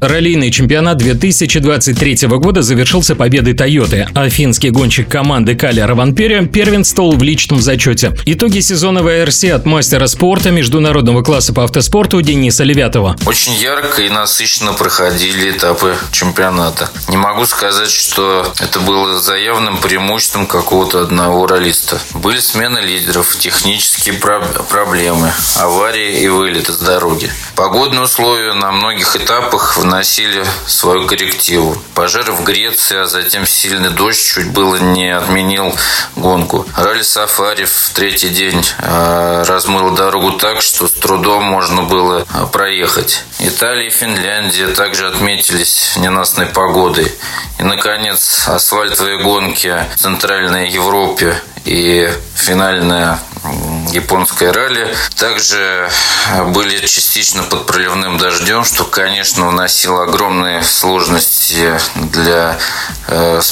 Раллийный чемпионат 2023 года завершился победой Тойоты, а финский гонщик команды Каля Раванперия первенствовал в личном зачете. Итоги сезона ВРС от мастера спорта международного класса по автоспорту Дениса Левятова. Очень ярко и насыщенно проходили этапы чемпионата. Не могу сказать, что это было заявным преимуществом какого-то одного ролиста. Были смены лидеров, технические проблемы, аварии и вылеты с дороги. Погодные условия на многих этапах в вносили свою коррективу. Пожар в Греции, а затем сильный дождь чуть было не отменил гонку. Ралли Сафари в третий день э, размыл дорогу так, что с трудом можно было э, проехать. Италия и Финляндия также отметились ненастной погодой. И, наконец, асфальтовые гонки в Центральной Европе и финальная японское ралли. Также были частично под проливным дождем, что, конечно, вносило огромные сложности для, э,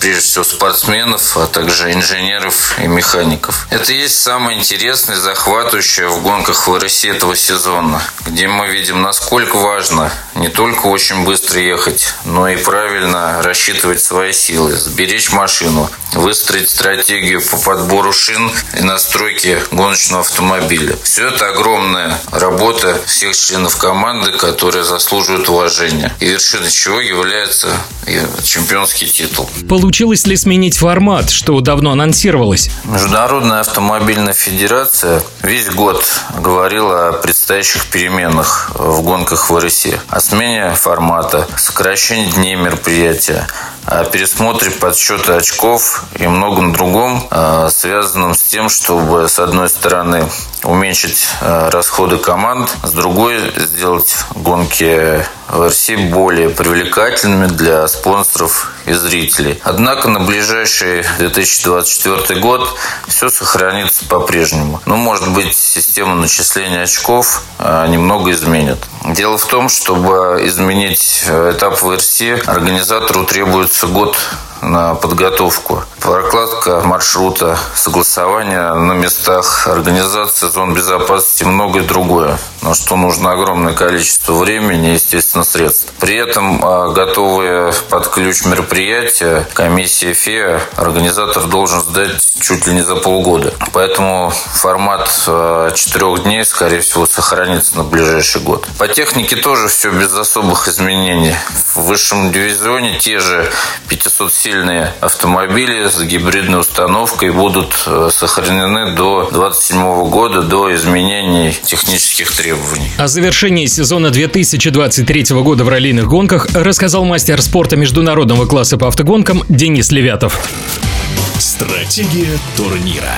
прежде всего, спортсменов, а также инженеров и механиков. Это и есть самое интересное захватывающее в гонках в России этого сезона, где мы видим, насколько важно не только очень быстро ехать, но и правильно рассчитывать свои силы, сберечь машину, выстроить стратегию по подбору шин и настройке гоночного автомобиля. Все это огромная работа всех членов команды, которые заслуживают уважения. И вершиной чего является чемпионский титул. Получилось ли сменить формат, что давно анонсировалось? Международная автомобильная федерация весь год говорила о предстоящих переменах в гонках в РСЕ. О смене формата, сокращении дней мероприятия, о пересмотре подсчета очков и многом другом, а, связанном с тем, чтобы, с одной стороны, уменьшить а, расходы команд, с другой сделать гонки в РС более привлекательными для спонсоров и зрителей. Однако на ближайший 2024 год все сохранится по-прежнему. Ну, может быть, система начисления очков а, немного изменит. Дело в том, чтобы изменить э, этап в РС, организатору требуется год на подготовку. Прокладка маршрута, согласование на местах, организация зон безопасности многое другое, на что нужно огромное количество времени и, естественно, средств. При этом а, готовые под ключ мероприятия комиссия ФИА организатор должен сдать чуть ли не за полгода. Поэтому формат а, четырех дней, скорее всего, сохранится на ближайший год. По технике тоже все без особых изменений. В высшем дивизионе те же 570 сильные автомобили с гибридной установкой будут э, сохранены до 2027 года, до изменений технических требований. О завершении сезона 2023 года в раллийных гонках рассказал мастер спорта международного класса по автогонкам Денис Левятов. Стратегия турнира.